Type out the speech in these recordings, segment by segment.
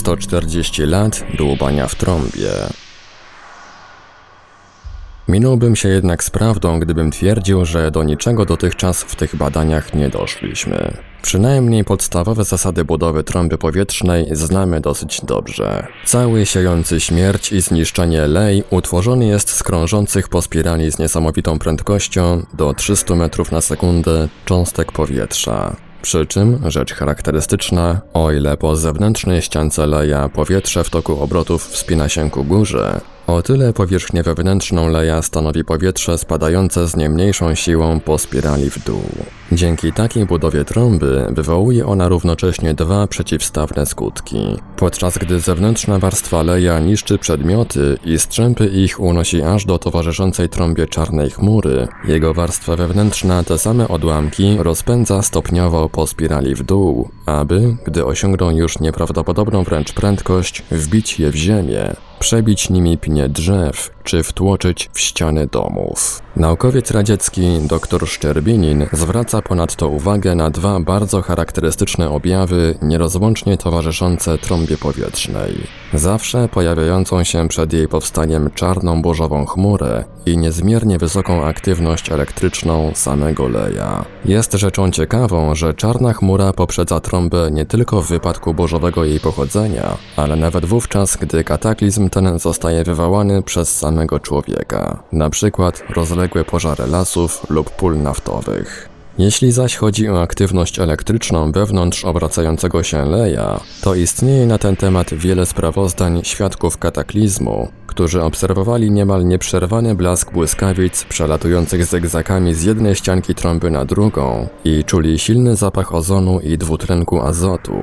140 lat dłubania w trąbie. Minąłbym się jednak z prawdą, gdybym twierdził, że do niczego dotychczas w tych badaniach nie doszliśmy. Przynajmniej podstawowe zasady budowy trąby powietrznej znamy dosyć dobrze. Cały siejący śmierć i zniszczenie lej utworzony jest z krążących po spirali z niesamowitą prędkością do 300 metrów na sekundę cząstek powietrza. Przy czym, rzecz charakterystyczna, o ile po zewnętrznej ściance leja powietrze w toku obrotów wspina się ku górze, o tyle powierzchnię wewnętrzną leja stanowi powietrze spadające z nie mniejszą siłą po spirali w dół. Dzięki takiej budowie trąby wywołuje ona równocześnie dwa przeciwstawne skutki. Podczas gdy zewnętrzna warstwa leja niszczy przedmioty i strzępy ich unosi aż do towarzyszącej trąbie czarnej chmury, jego warstwa wewnętrzna te same odłamki rozpędza stopniowo po spirali w dół, aby, gdy osiągną już nieprawdopodobną wręcz prędkość, wbić je w ziemię, przebić nimi pnie drzew czy wtłoczyć w ściany domów. Naukowiec radziecki dr Szczerbinin zwraca ponadto uwagę na dwa bardzo charakterystyczne objawy nierozłącznie towarzyszące trąbie powietrznej. Zawsze pojawiającą się przed jej powstaniem czarną burzową chmurę i niezmiernie wysoką aktywność elektryczną samego leja. Jest rzeczą ciekawą, że czarna chmura poprzedza trąbę nie tylko w wypadku burzowego jej pochodzenia, ale nawet wówczas, gdy kataklizm ten zostaje wywołany przez samego człowieka, na przykład rozległe pożary lasów lub pól naftowych. Jeśli zaś chodzi o aktywność elektryczną wewnątrz obracającego się leja, to istnieje na ten temat wiele sprawozdań świadków kataklizmu, którzy obserwowali niemal nieprzerwany blask błyskawic przelatujących zygzakami z jednej ścianki trąby na drugą i czuli silny zapach ozonu i dwutlenku azotu,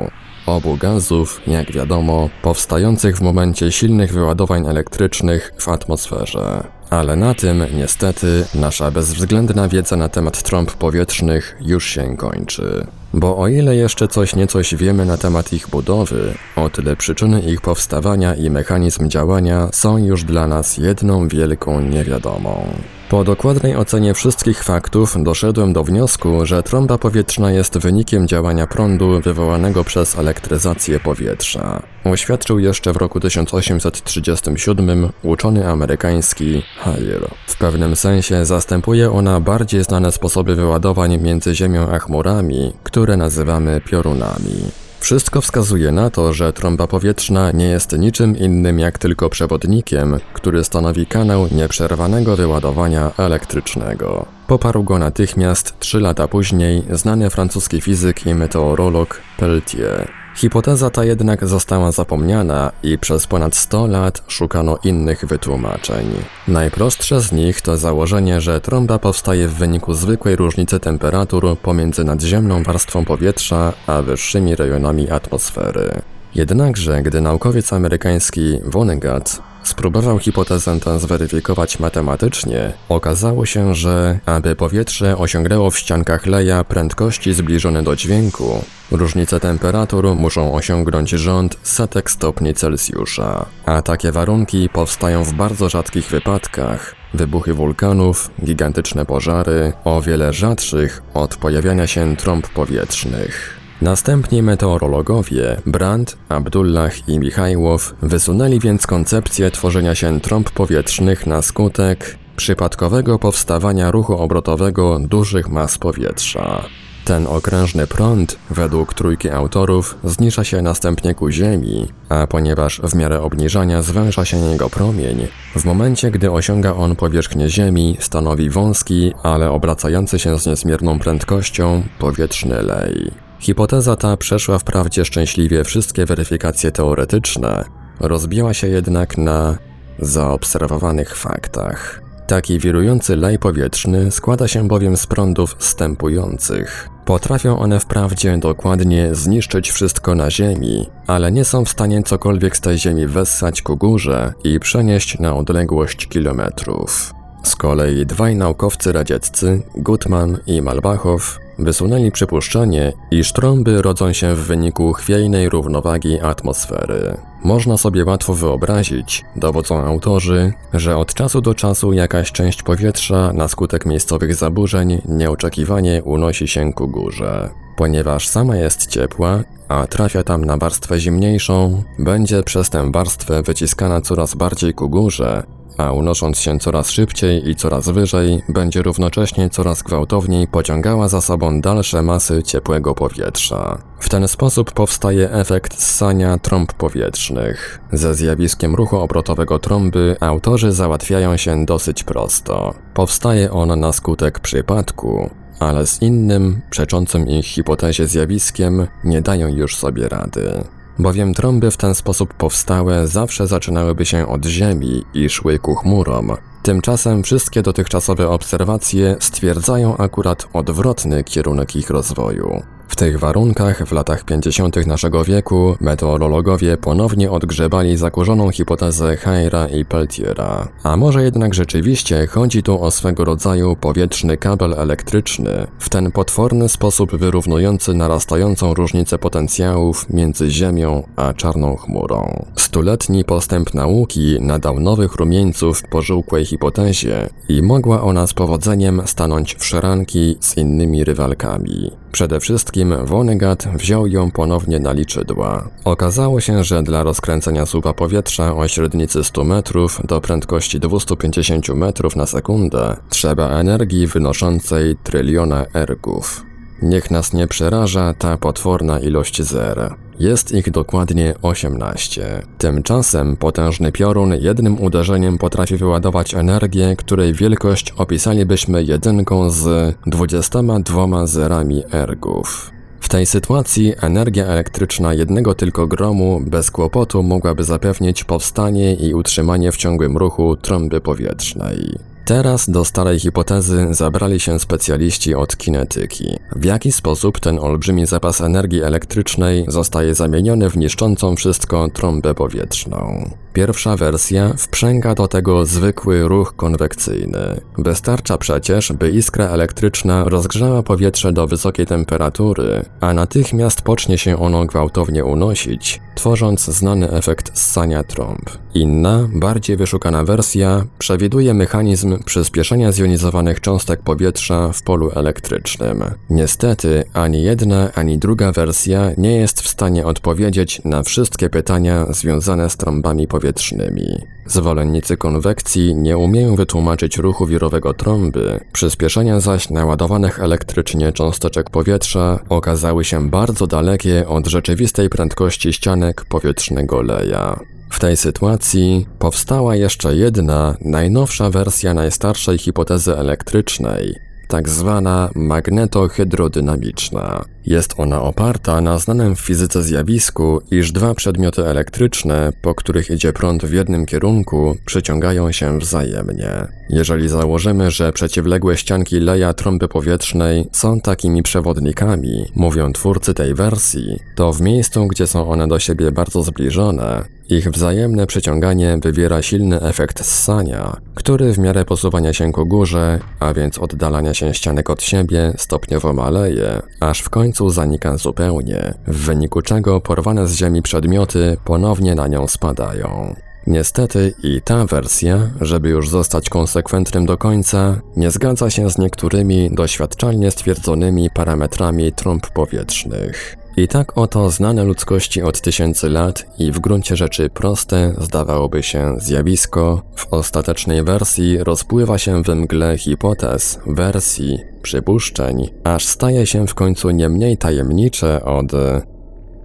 obu gazów, jak wiadomo, powstających w momencie silnych wyładowań elektrycznych w atmosferze. Ale na tym, niestety, nasza bezwzględna wiedza na temat trąb powietrznych już się kończy. Bo o ile jeszcze coś niecoś wiemy na temat ich budowy, o tyle przyczyny ich powstawania i mechanizm działania są już dla nas jedną wielką niewiadomą. Po dokładnej ocenie wszystkich faktów doszedłem do wniosku, że trąba powietrzna jest wynikiem działania prądu wywołanego przez elektryzację powietrza. Oświadczył jeszcze w roku 1837 uczony amerykański Hale. W pewnym sensie zastępuje ona bardziej znane sposoby wyładowań między Ziemią a chmurami, które nazywamy piorunami. Wszystko wskazuje na to, że trąba powietrzna nie jest niczym innym jak tylko przewodnikiem, który stanowi kanał nieprzerwanego wyładowania elektrycznego. Poparł go natychmiast trzy lata później znany francuski fizyk i meteorolog Peltier. Hipoteza ta jednak została zapomniana i przez ponad 100 lat szukano innych wytłumaczeń. Najprostsze z nich to założenie, że trąba powstaje w wyniku zwykłej różnicy temperatur pomiędzy nadziemną warstwą powietrza a wyższymi rejonami atmosfery. Jednakże, gdy naukowiec amerykański Vonnegut spróbował hipotezę tę zweryfikować matematycznie, okazało się, że aby powietrze osiągnęło w ściankach leja prędkości zbliżone do dźwięku, różnice temperatur muszą osiągnąć rząd setek stopni Celsjusza, a takie warunki powstają w bardzo rzadkich wypadkach, wybuchy wulkanów, gigantyczne pożary, o wiele rzadszych od pojawiania się trąb powietrznych. Następnie meteorologowie Brandt, Abdullah i Michajłow wysunęli więc koncepcję tworzenia się trąb powietrznych na skutek przypadkowego powstawania ruchu obrotowego dużych mas powietrza. Ten okrężny prąd, według trójki autorów, zniża się następnie ku Ziemi, a ponieważ w miarę obniżania zwęża się jego promień, w momencie gdy osiąga on powierzchnię Ziemi, stanowi wąski, ale obracający się z niezmierną prędkością powietrzny lej. Hipoteza ta przeszła wprawdzie szczęśliwie wszystkie weryfikacje teoretyczne, rozbiła się jednak na zaobserwowanych faktach. Taki wirujący lej powietrzny składa się bowiem z prądów stępujących. Potrafią one wprawdzie dokładnie zniszczyć wszystko na Ziemi, ale nie są w stanie cokolwiek z tej Ziemi wessać ku górze i przenieść na odległość kilometrów. Z kolei dwaj naukowcy radzieccy, Gutman i Malbachow, wysunęli przypuszczenie, iż trąby rodzą się w wyniku chwiejnej równowagi atmosfery. Można sobie łatwo wyobrazić, dowodzą autorzy, że od czasu do czasu jakaś część powietrza na skutek miejscowych zaburzeń nieoczekiwanie unosi się ku górze. Ponieważ sama jest ciepła, a trafia tam na warstwę zimniejszą, będzie przez tę warstwę wyciskana coraz bardziej ku górze, a unosząc się coraz szybciej i coraz wyżej, będzie równocześnie coraz gwałtowniej pociągała za sobą dalsze masy ciepłego powietrza. W ten sposób powstaje efekt ssania trąb powietrznych. Ze zjawiskiem ruchu obrotowego trąby autorzy załatwiają się dosyć prosto. Powstaje on na skutek przypadku, ale z innym, przeczącym ich hipotezie zjawiskiem nie dają już sobie rady bowiem trąby w ten sposób powstałe zawsze zaczynałyby się od Ziemi i szły ku chmurom. Tymczasem wszystkie dotychczasowe obserwacje stwierdzają akurat odwrotny kierunek ich rozwoju. W tych warunkach w latach 50. naszego wieku meteorologowie ponownie odgrzebali zakurzoną hipotezę Hayra i Peltiera. A może jednak rzeczywiście chodzi tu o swego rodzaju powietrzny kabel elektryczny, w ten potworny sposób wyrównujący narastającą różnicę potencjałów między Ziemią a czarną chmurą. Stuletni postęp nauki nadał nowych rumieńców pożółkłej hipotezie i mogła ona z powodzeniem stanąć w szranki z innymi rywalkami. Przede wszystkim Vonnegut wziął ją ponownie na liczydła. Okazało się, że dla rozkręcenia słupa powietrza o średnicy 100 metrów do prędkości 250 metrów na sekundę trzeba energii wynoszącej tryliona ergów. Niech nas nie przeraża ta potworna ilość zer. Jest ich dokładnie 18. Tymczasem potężny piorun jednym uderzeniem potrafi wyładować energię, której wielkość opisalibyśmy jedynką z 22 zerami ergów. W tej sytuacji energia elektryczna jednego tylko gromu bez kłopotu mogłaby zapewnić powstanie i utrzymanie w ciągłym ruchu trąby powietrznej. Teraz do starej hipotezy zabrali się specjaliści od kinetyki. W jaki sposób ten olbrzymi zapas energii elektrycznej zostaje zamieniony w niszczącą wszystko trąbę powietrzną? Pierwsza wersja wprzęga do tego zwykły ruch konwekcyjny. Wystarcza przecież, by iskra elektryczna rozgrzała powietrze do wysokiej temperatury, a natychmiast pocznie się ono gwałtownie unosić, tworząc znany efekt ssania trąb. Inna, bardziej wyszukana wersja przewiduje mechanizm przyspieszenia zjonizowanych cząstek powietrza w polu elektrycznym. Niestety, ani jedna, ani druga wersja nie jest w stanie odpowiedzieć na wszystkie pytania związane z trąbami powietrznymi. Zwolennicy konwekcji nie umieją wytłumaczyć ruchu wirowego trąby, przyspieszenia zaś naładowanych elektrycznie cząsteczek powietrza okazały się bardzo dalekie od rzeczywistej prędkości ścianek powietrznego leja. W tej sytuacji powstała jeszcze jedna, najnowsza wersja najstarszej hipotezy elektrycznej, tak zwana magnetohydrodynamiczna. Jest ona oparta na znanym w fizyce zjawisku, iż dwa przedmioty elektryczne, po których idzie prąd w jednym kierunku, przyciągają się wzajemnie. Jeżeli założymy, że przeciwległe ścianki leja trąby powietrznej są takimi przewodnikami, mówią twórcy tej wersji, to w miejscu, gdzie są one do siebie bardzo zbliżone, ich wzajemne przyciąganie wywiera silny efekt ssania, który w miarę posuwania się ku górze, a więc oddalania się ścianek od siebie, stopniowo maleje, aż w końcu zanika zupełnie, w wyniku czego porwane z ziemi przedmioty ponownie na nią spadają. Niestety i ta wersja, żeby już zostać konsekwentnym do końca, nie zgadza się z niektórymi doświadczalnie stwierdzonymi parametrami trąb powietrznych. I tak oto znane ludzkości od tysięcy lat i w gruncie rzeczy proste zdawałoby się zjawisko, w ostatecznej wersji rozpływa się we mgle hipotez, wersji, przypuszczeń, aż staje się w końcu nie mniej tajemnicze od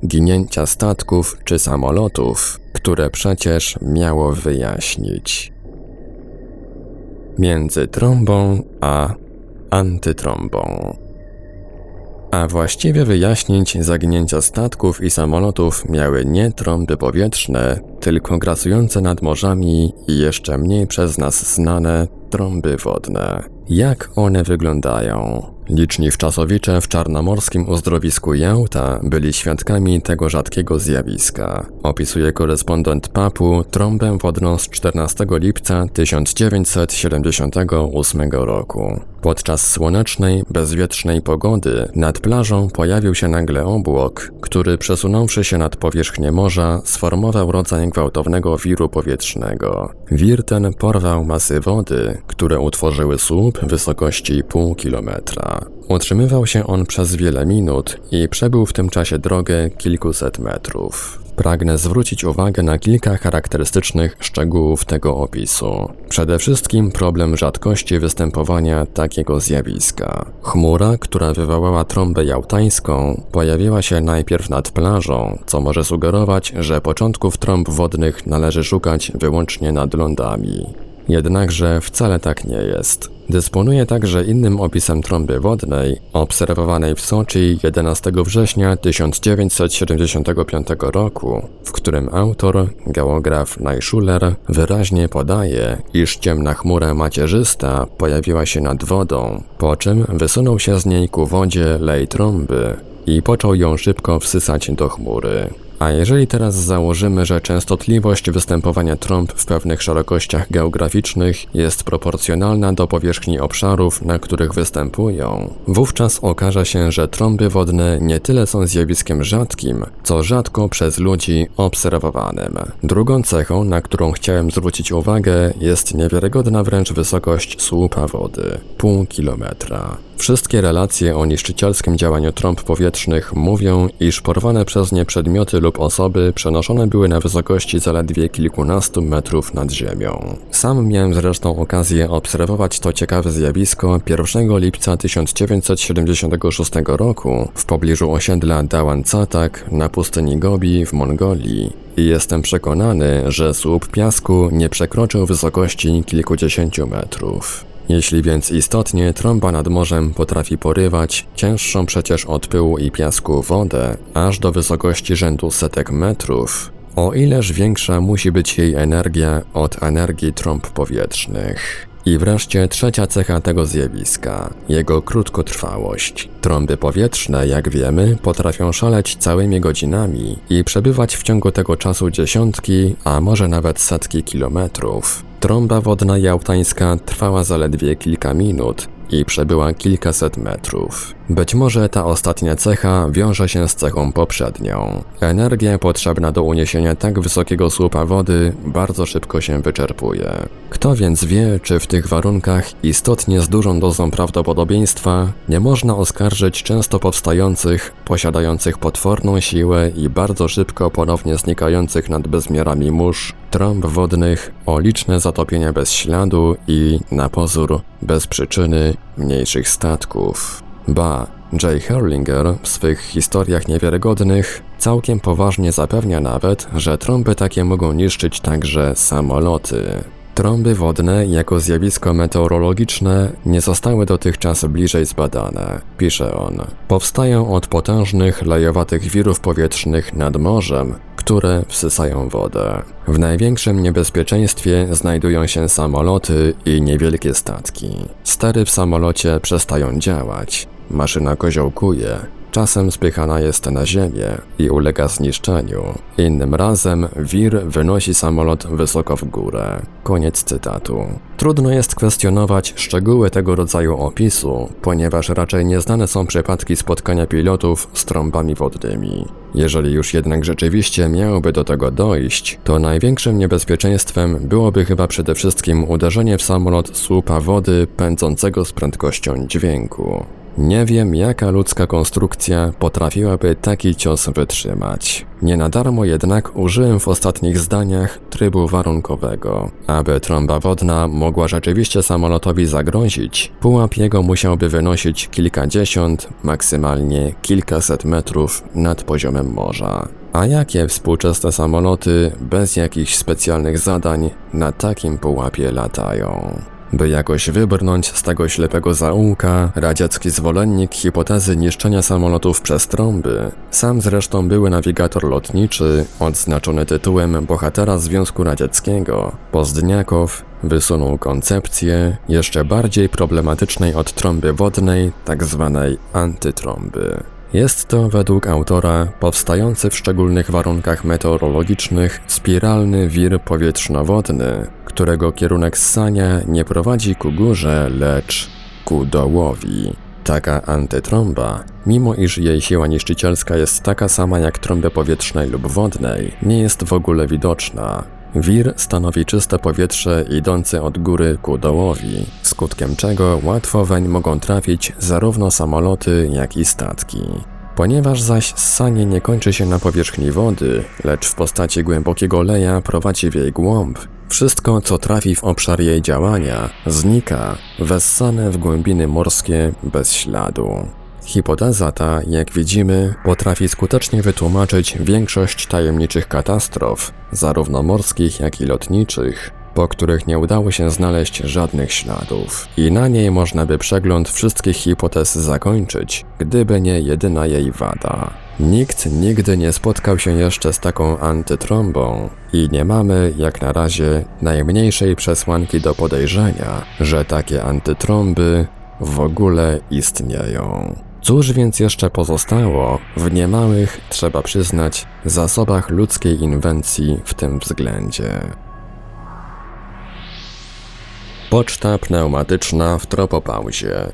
ginięcia statków czy samolotów, które przecież miało wyjaśnić. Między trąbą a antytrąbą. A właściwie wyjaśnić zaginięcia statków i samolotów miały nie trąby powietrzne, tylko grasujące nad morzami i jeszcze mniej przez nas znane trąby wodne. Jak one wyglądają? Liczni wczasowicze w czarnomorskim uzdrowisku Jałta byli świadkami tego rzadkiego zjawiska. Opisuje korespondent papu trąbę wodną z 14 lipca 1978 roku. Podczas słonecznej, bezwietrznej pogody nad plażą pojawił się nagle obłok, który przesunąwszy się nad powierzchnię morza sformował rodzaj gwałtownego wiru powietrznego. Wir ten porwał masy wody, które utworzyły słup wysokości pół kilometra. Utrzymywał się on przez wiele minut i przebył w tym czasie drogę kilkuset metrów. Pragnę zwrócić uwagę na kilka charakterystycznych szczegółów tego opisu. Przede wszystkim problem rzadkości występowania takiego zjawiska. Chmura, która wywołała trąbę jałtańską, pojawiła się najpierw nad plażą, co może sugerować, że początków trąb wodnych należy szukać wyłącznie nad lądami. Jednakże wcale tak nie jest. Dysponuje także innym opisem trąby wodnej, obserwowanej w Soczi 11 września 1975 roku, w którym autor, geograf Najschuler, wyraźnie podaje, iż ciemna chmura macierzysta pojawiła się nad wodą, po czym wysunął się z niej ku wodzie lej trąby i począł ją szybko wsysać do chmury. A jeżeli teraz założymy, że częstotliwość występowania trąb w pewnych szerokościach geograficznych jest proporcjonalna do powierzchni obszarów, na których występują, wówczas okaże się, że trąby wodne nie tyle są zjawiskiem rzadkim, co rzadko przez ludzi obserwowanym. Drugą cechą, na którą chciałem zwrócić uwagę, jest niewiarygodna wręcz wysokość słupa wody pół kilometra. Wszystkie relacje o niszczycielskim działaniu trąb powietrznych mówią, iż porwane przez nie przedmioty lub osoby przenoszone były na wysokości zaledwie kilkunastu metrów nad ziemią. Sam miałem zresztą okazję obserwować to ciekawe zjawisko 1 lipca 1976 roku w pobliżu osiedla Dawan Catak na pustyni Gobi w Mongolii i jestem przekonany, że słup piasku nie przekroczył wysokości kilkudziesięciu metrów. Jeśli więc istotnie trąba nad morzem potrafi porywać cięższą przecież od pyłu i piasku wodę aż do wysokości rzędu setek metrów, o ileż większa musi być jej energia od energii trąb powietrznych. I wreszcie trzecia cecha tego zjawiska jego krótkotrwałość. Trąby powietrzne, jak wiemy, potrafią szaleć całymi godzinami i przebywać w ciągu tego czasu dziesiątki, a może nawet setki kilometrów. Trąba wodna jałtańska trwała zaledwie kilka minut i przebyła kilkaset metrów. Być może ta ostatnia cecha wiąże się z cechą poprzednią. Energia potrzebna do uniesienia tak wysokiego słupa wody bardzo szybko się wyczerpuje. Kto więc wie, czy w tych warunkach, istotnie z dużą dozą prawdopodobieństwa, nie można oskarżyć często powstających, posiadających potworną siłę i bardzo szybko ponownie znikających nad bezmiarami mórz, trąb wodnych o liczne zatopienia bez śladu i, na pozór, bez przyczyny, mniejszych statków. Ba, Jay Herlinger w swych historiach niewiarygodnych całkiem poważnie zapewnia nawet, że trąby takie mogą niszczyć także samoloty. Trąby wodne jako zjawisko meteorologiczne nie zostały dotychczas bliżej zbadane, pisze on. Powstają od potężnych, lejowatych wirów powietrznych nad morzem, które wsysają wodę. W największym niebezpieczeństwie znajdują się samoloty i niewielkie statki. Stery w samolocie przestają działać, maszyna koziołkuje, Czasem spychana jest na ziemię i ulega zniszczeniu. Innym razem wir wynosi samolot wysoko w górę. Koniec cytatu. Trudno jest kwestionować szczegóły tego rodzaju opisu, ponieważ raczej nieznane są przypadki spotkania pilotów z trąbami wodnymi. Jeżeli już jednak rzeczywiście miałoby do tego dojść, to największym niebezpieczeństwem byłoby chyba przede wszystkim uderzenie w samolot słupa wody pędzącego z prędkością dźwięku. Nie wiem, jaka ludzka konstrukcja potrafiłaby taki cios wytrzymać. Nie na darmo jednak użyłem w ostatnich zdaniach trybu warunkowego. Aby trąba wodna mogła rzeczywiście samolotowi zagrozić, pułap jego musiałby wynosić kilkadziesiąt, maksymalnie kilkaset metrów nad poziomem morza. A jakie współczesne samoloty bez jakichś specjalnych zadań na takim pułapie latają? By jakoś wybrnąć z tego ślepego zaułka, radziecki zwolennik hipotezy niszczenia samolotów przez trąby, sam zresztą były nawigator lotniczy, odznaczony tytułem bohatera Związku Radzieckiego, Pozdniakow, wysunął koncepcję jeszcze bardziej problematycznej od trąby wodnej, tak zwanej antytrąby. Jest to według autora powstający w szczególnych warunkach meteorologicznych spiralny wir powietrzno-wodny, którego kierunek ssania nie prowadzi ku górze, lecz ku dołowi. Taka antytrąba, mimo iż jej siła niszczycielska jest taka sama jak trąby powietrznej lub wodnej, nie jest w ogóle widoczna. Wir stanowi czyste powietrze idące od góry ku dołowi, skutkiem czego łatwo weń mogą trafić zarówno samoloty, jak i statki. Ponieważ zaś ssanie nie kończy się na powierzchni wody, lecz w postaci głębokiego leja prowadzi w jej głąb, wszystko co trafi w obszar jej działania znika, wessane w głębiny morskie bez śladu. Hipoteza ta, jak widzimy, potrafi skutecznie wytłumaczyć większość tajemniczych katastrof, zarówno morskich, jak i lotniczych, po których nie udało się znaleźć żadnych śladów. I na niej można by przegląd wszystkich hipotez zakończyć, gdyby nie jedyna jej wada. Nikt nigdy nie spotkał się jeszcze z taką antytrąbą i nie mamy, jak na razie, najmniejszej przesłanki do podejrzenia, że takie antytrąby w ogóle istnieją. Cóż więc jeszcze pozostało w niemałych, trzeba przyznać, zasobach ludzkiej inwencji w tym względzie? Poczta pneumatyczna w tropopauzie.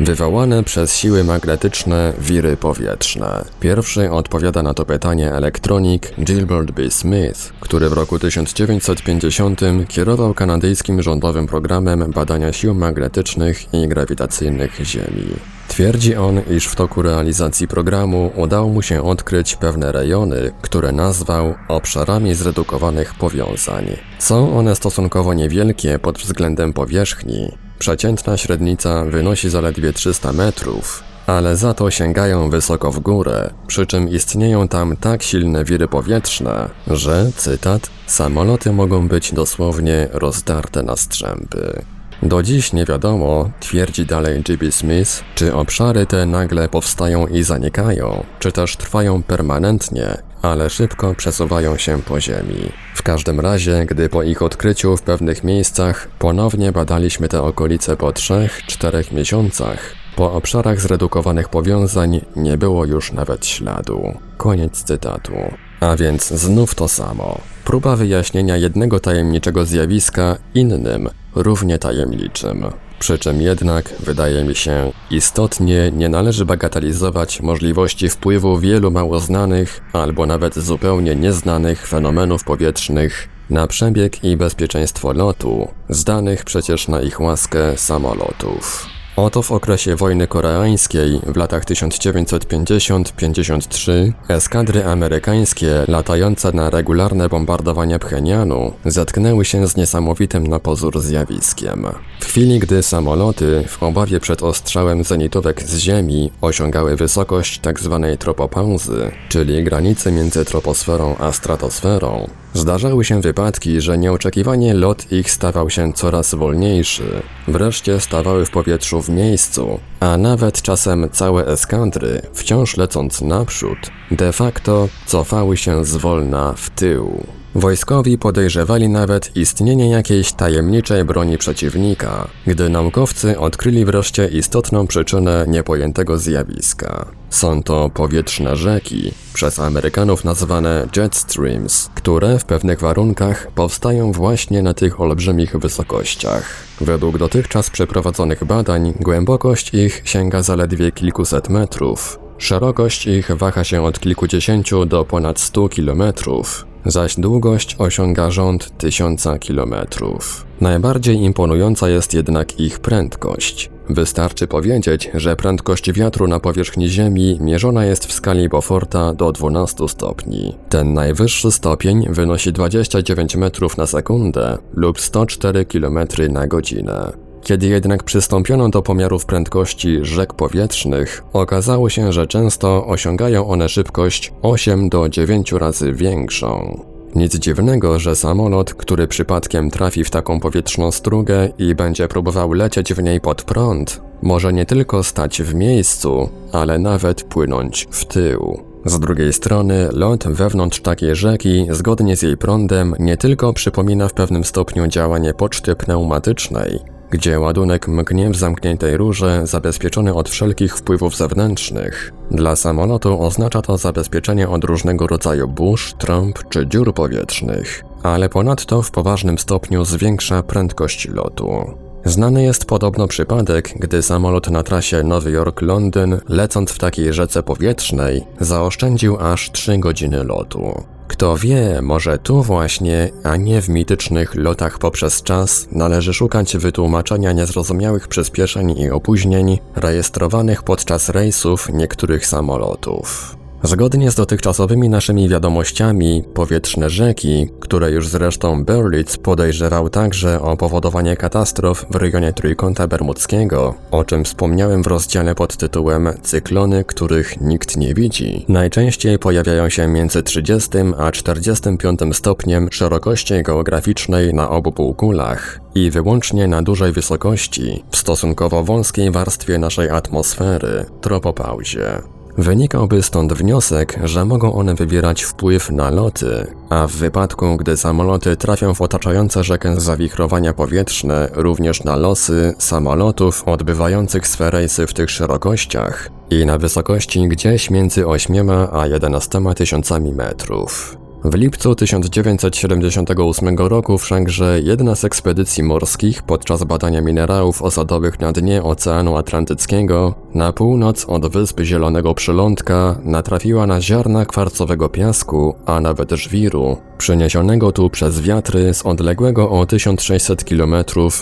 Wywołane przez siły magnetyczne wiry powietrzne. Pierwszy odpowiada na to pytanie elektronik Gilbert B. Smith, który w roku 1950 kierował kanadyjskim rządowym programem badania sił magnetycznych i grawitacyjnych Ziemi. Twierdzi on, iż w toku realizacji programu udało mu się odkryć pewne rejony, które nazwał obszarami zredukowanych powiązań. Są one stosunkowo niewielkie pod względem powierzchni. Przeciętna średnica wynosi zaledwie 300 metrów, ale za to sięgają wysoko w górę, przy czym istnieją tam tak silne wiry powietrzne, że, cytat, samoloty mogą być dosłownie rozdarte na strzępy. Do dziś nie wiadomo, twierdzi dalej G.B. Smith, czy obszary te nagle powstają i zanikają, czy też trwają permanentnie, ale szybko przesuwają się po ziemi. W każdym razie, gdy po ich odkryciu w pewnych miejscach ponownie badaliśmy te okolice po 3-4 miesiącach, po obszarach zredukowanych powiązań nie było już nawet śladu. Koniec cytatu. A więc znów to samo. Próba wyjaśnienia jednego tajemniczego zjawiska innym, równie tajemniczym. Przy czym jednak, wydaje mi się, istotnie nie należy bagatelizować możliwości wpływu wielu mało znanych albo nawet zupełnie nieznanych fenomenów powietrznych na przebieg i bezpieczeństwo lotu, zdanych przecież na ich łaskę samolotów. Oto w okresie wojny koreańskiej w latach 1950-53 eskadry amerykańskie latające na regularne bombardowania Pchenianu zetknęły się z niesamowitym na pozór zjawiskiem. W chwili gdy samoloty w obawie przed ostrzałem zenitówek z ziemi osiągały wysokość tzw. Tak tropopauzy, czyli granicy między troposferą a stratosferą, Zdarzały się wypadki, że nieoczekiwanie lot ich stawał się coraz wolniejszy. Wreszcie stawały w powietrzu w miejscu, a nawet czasem całe eskadry, wciąż lecąc naprzód, de facto cofały się zwolna w tył. Wojskowi podejrzewali nawet istnienie jakiejś tajemniczej broni przeciwnika, gdy naukowcy odkryli wreszcie istotną przyczynę niepojętego zjawiska. Są to powietrzne rzeki, przez Amerykanów nazwane jet streams, które w pewnych warunkach powstają właśnie na tych olbrzymich wysokościach. Według dotychczas przeprowadzonych badań głębokość ich sięga zaledwie kilkuset metrów. Szerokość ich waha się od kilkudziesięciu do ponad stu kilometrów, zaś długość osiąga rząd tysiąca kilometrów. Najbardziej imponująca jest jednak ich prędkość. Wystarczy powiedzieć, że prędkość wiatru na powierzchni Ziemi mierzona jest w skali Beauforta do 12 stopni. Ten najwyższy stopień wynosi 29 metrów na sekundę lub 104 km na godzinę. Kiedy jednak przystąpiono do pomiarów prędkości rzek powietrznych, okazało się, że często osiągają one szybkość 8 do 9 razy większą. Nic dziwnego, że samolot, który przypadkiem trafi w taką powietrzną strugę i będzie próbował lecieć w niej pod prąd, może nie tylko stać w miejscu, ale nawet płynąć w tył. Z drugiej strony, lot wewnątrz takiej rzeki, zgodnie z jej prądem, nie tylko przypomina w pewnym stopniu działanie poczty pneumatycznej, gdzie ładunek mknie w zamkniętej rurze zabezpieczony od wszelkich wpływów zewnętrznych. Dla samolotu oznacza to zabezpieczenie od różnego rodzaju burz, trąb czy dziur powietrznych, ale ponadto w poważnym stopniu zwiększa prędkość lotu. Znany jest podobno przypadek, gdy samolot na trasie Nowy Jork-Londyn, lecąc w takiej rzece powietrznej, zaoszczędził aż 3 godziny lotu. Kto wie, może tu właśnie, a nie w mitycznych lotach poprzez czas, należy szukać wytłumaczenia niezrozumiałych przyspieszeń i opóźnień rejestrowanych podczas rejsów niektórych samolotów. Zgodnie z dotychczasowymi naszymi wiadomościami, powietrzne rzeki, które już zresztą Berlitz podejrzewał także o powodowanie katastrof w rejonie Trójkąta Bermudzkiego, o czym wspomniałem w rozdziale pod tytułem Cyklony, których nikt nie widzi, najczęściej pojawiają się między 30 a 45 stopniem szerokości geograficznej na obu półkulach i wyłącznie na dużej wysokości, w stosunkowo wąskiej warstwie naszej atmosfery, tropopauzie. Wynikałby stąd wniosek, że mogą one wywierać wpływ na loty, a w wypadku, gdy samoloty trafią w otaczające rzekę zawichrowania powietrzne, również na losy samolotów odbywających swe rejsy w tych szerokościach i na wysokości gdzieś między 8 a 11 tysiącami metrów. W lipcu 1978 roku wszakże jedna z ekspedycji morskich podczas badania minerałów osadowych na dnie Oceanu Atlantyckiego na północ od wysp Zielonego Przylądka natrafiła na ziarna kwarcowego piasku, a nawet żwiru, przyniesionego tu przez wiatry z odległego o 1600 km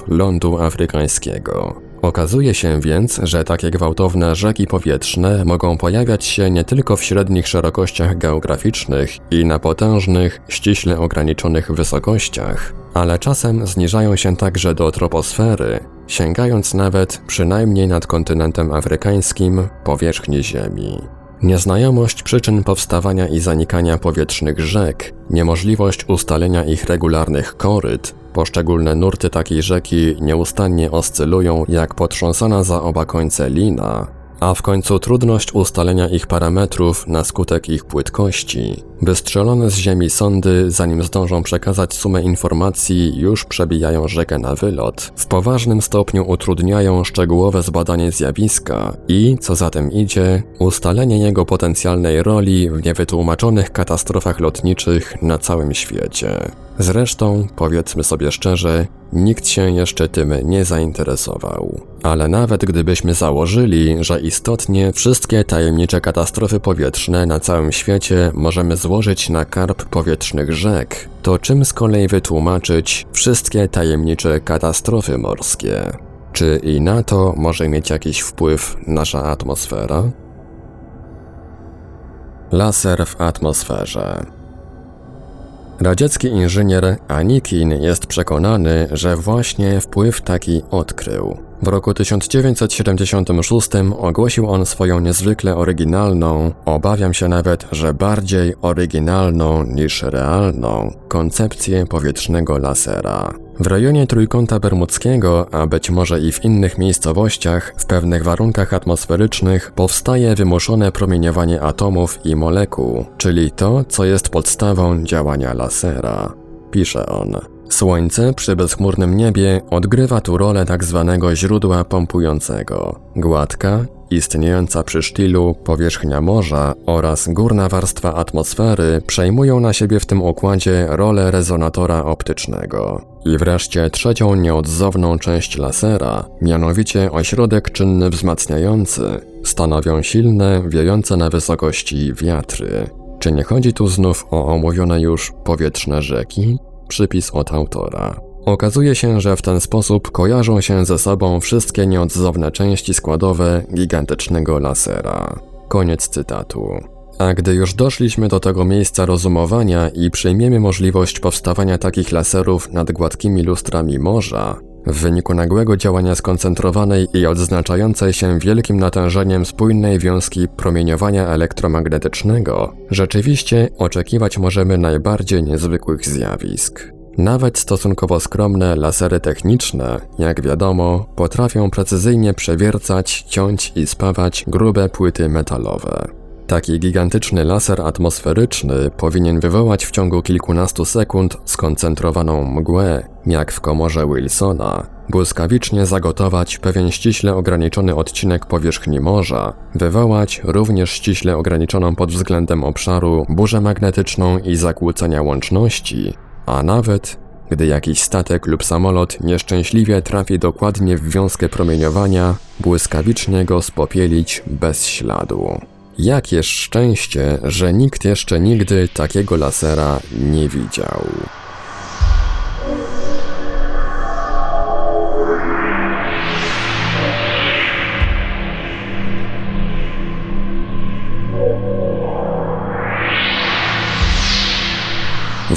lądu afrykańskiego. Okazuje się więc, że takie gwałtowne rzeki powietrzne mogą pojawiać się nie tylko w średnich szerokościach geograficznych i na potężnych, ściśle ograniczonych wysokościach, ale czasem zniżają się także do troposfery, sięgając nawet, przynajmniej nad kontynentem afrykańskim, powierzchni Ziemi. Nieznajomość przyczyn powstawania i zanikania powietrznych rzek, niemożliwość ustalenia ich regularnych koryt, Poszczególne nurty takiej rzeki nieustannie oscylują jak potrząsana za oba końce lina, a w końcu trudność ustalenia ich parametrów na skutek ich płytkości. Wystrzelone z ziemi sądy, zanim zdążą przekazać sumę informacji, już przebijają rzekę na wylot. W poważnym stopniu utrudniają szczegółowe zbadanie zjawiska i, co za tym idzie, ustalenie jego potencjalnej roli w niewytłumaczonych katastrofach lotniczych na całym świecie. Zresztą, powiedzmy sobie szczerze, nikt się jeszcze tym nie zainteresował. Ale nawet gdybyśmy założyli, że istotnie wszystkie tajemnicze katastrofy powietrzne na całym świecie możemy złożyć na karp powietrznych rzek, to czym z kolei wytłumaczyć wszystkie tajemnicze katastrofy morskie? Czy i na to może mieć jakiś wpływ nasza atmosfera? Laser w atmosferze. Radziecki inżynier Anikin jest przekonany, że właśnie wpływ taki odkrył. W roku 1976 ogłosił on swoją niezwykle oryginalną, obawiam się nawet, że bardziej oryginalną niż realną, koncepcję powietrznego lasera. W rejonie Trójkąta Bermudzkiego, a być może i w innych miejscowościach, w pewnych warunkach atmosferycznych powstaje wymuszone promieniowanie atomów i molekuł, czyli to, co jest podstawą działania lasera. Pisze on. Słońce przy bezchmurnym niebie odgrywa tu rolę tak zwanego źródła pompującego. Gładka, istniejąca przy sztilu powierzchnia morza oraz górna warstwa atmosfery przejmują na siebie w tym układzie rolę rezonatora optycznego. I wreszcie trzecią nieodzowną część lasera, mianowicie ośrodek czynny wzmacniający, stanowią silne, wiejące na wysokości wiatry. Czy nie chodzi tu znów o omówione już powietrzne rzeki? Przypis od autora. Okazuje się, że w ten sposób kojarzą się ze sobą wszystkie nieodzowne części składowe gigantycznego lasera. Koniec cytatu. A gdy już doszliśmy do tego miejsca rozumowania i przyjmiemy możliwość powstawania takich laserów nad gładkimi lustrami morza, w wyniku nagłego działania skoncentrowanej i odznaczającej się wielkim natężeniem spójnej wiązki promieniowania elektromagnetycznego, rzeczywiście oczekiwać możemy najbardziej niezwykłych zjawisk. Nawet stosunkowo skromne lasery techniczne, jak wiadomo, potrafią precyzyjnie przewiercać, ciąć i spawać grube płyty metalowe. Taki gigantyczny laser atmosferyczny powinien wywołać w ciągu kilkunastu sekund skoncentrowaną mgłę, jak w komorze Wilsona, błyskawicznie zagotować pewien ściśle ograniczony odcinek powierzchni morza, wywołać również ściśle ograniczoną pod względem obszaru burzę magnetyczną i zakłócenia łączności, a nawet gdy jakiś statek lub samolot nieszczęśliwie trafi dokładnie w wiązkę promieniowania, błyskawicznie go spopielić bez śladu. Jakież szczęście, że nikt jeszcze nigdy takiego lasera nie widział.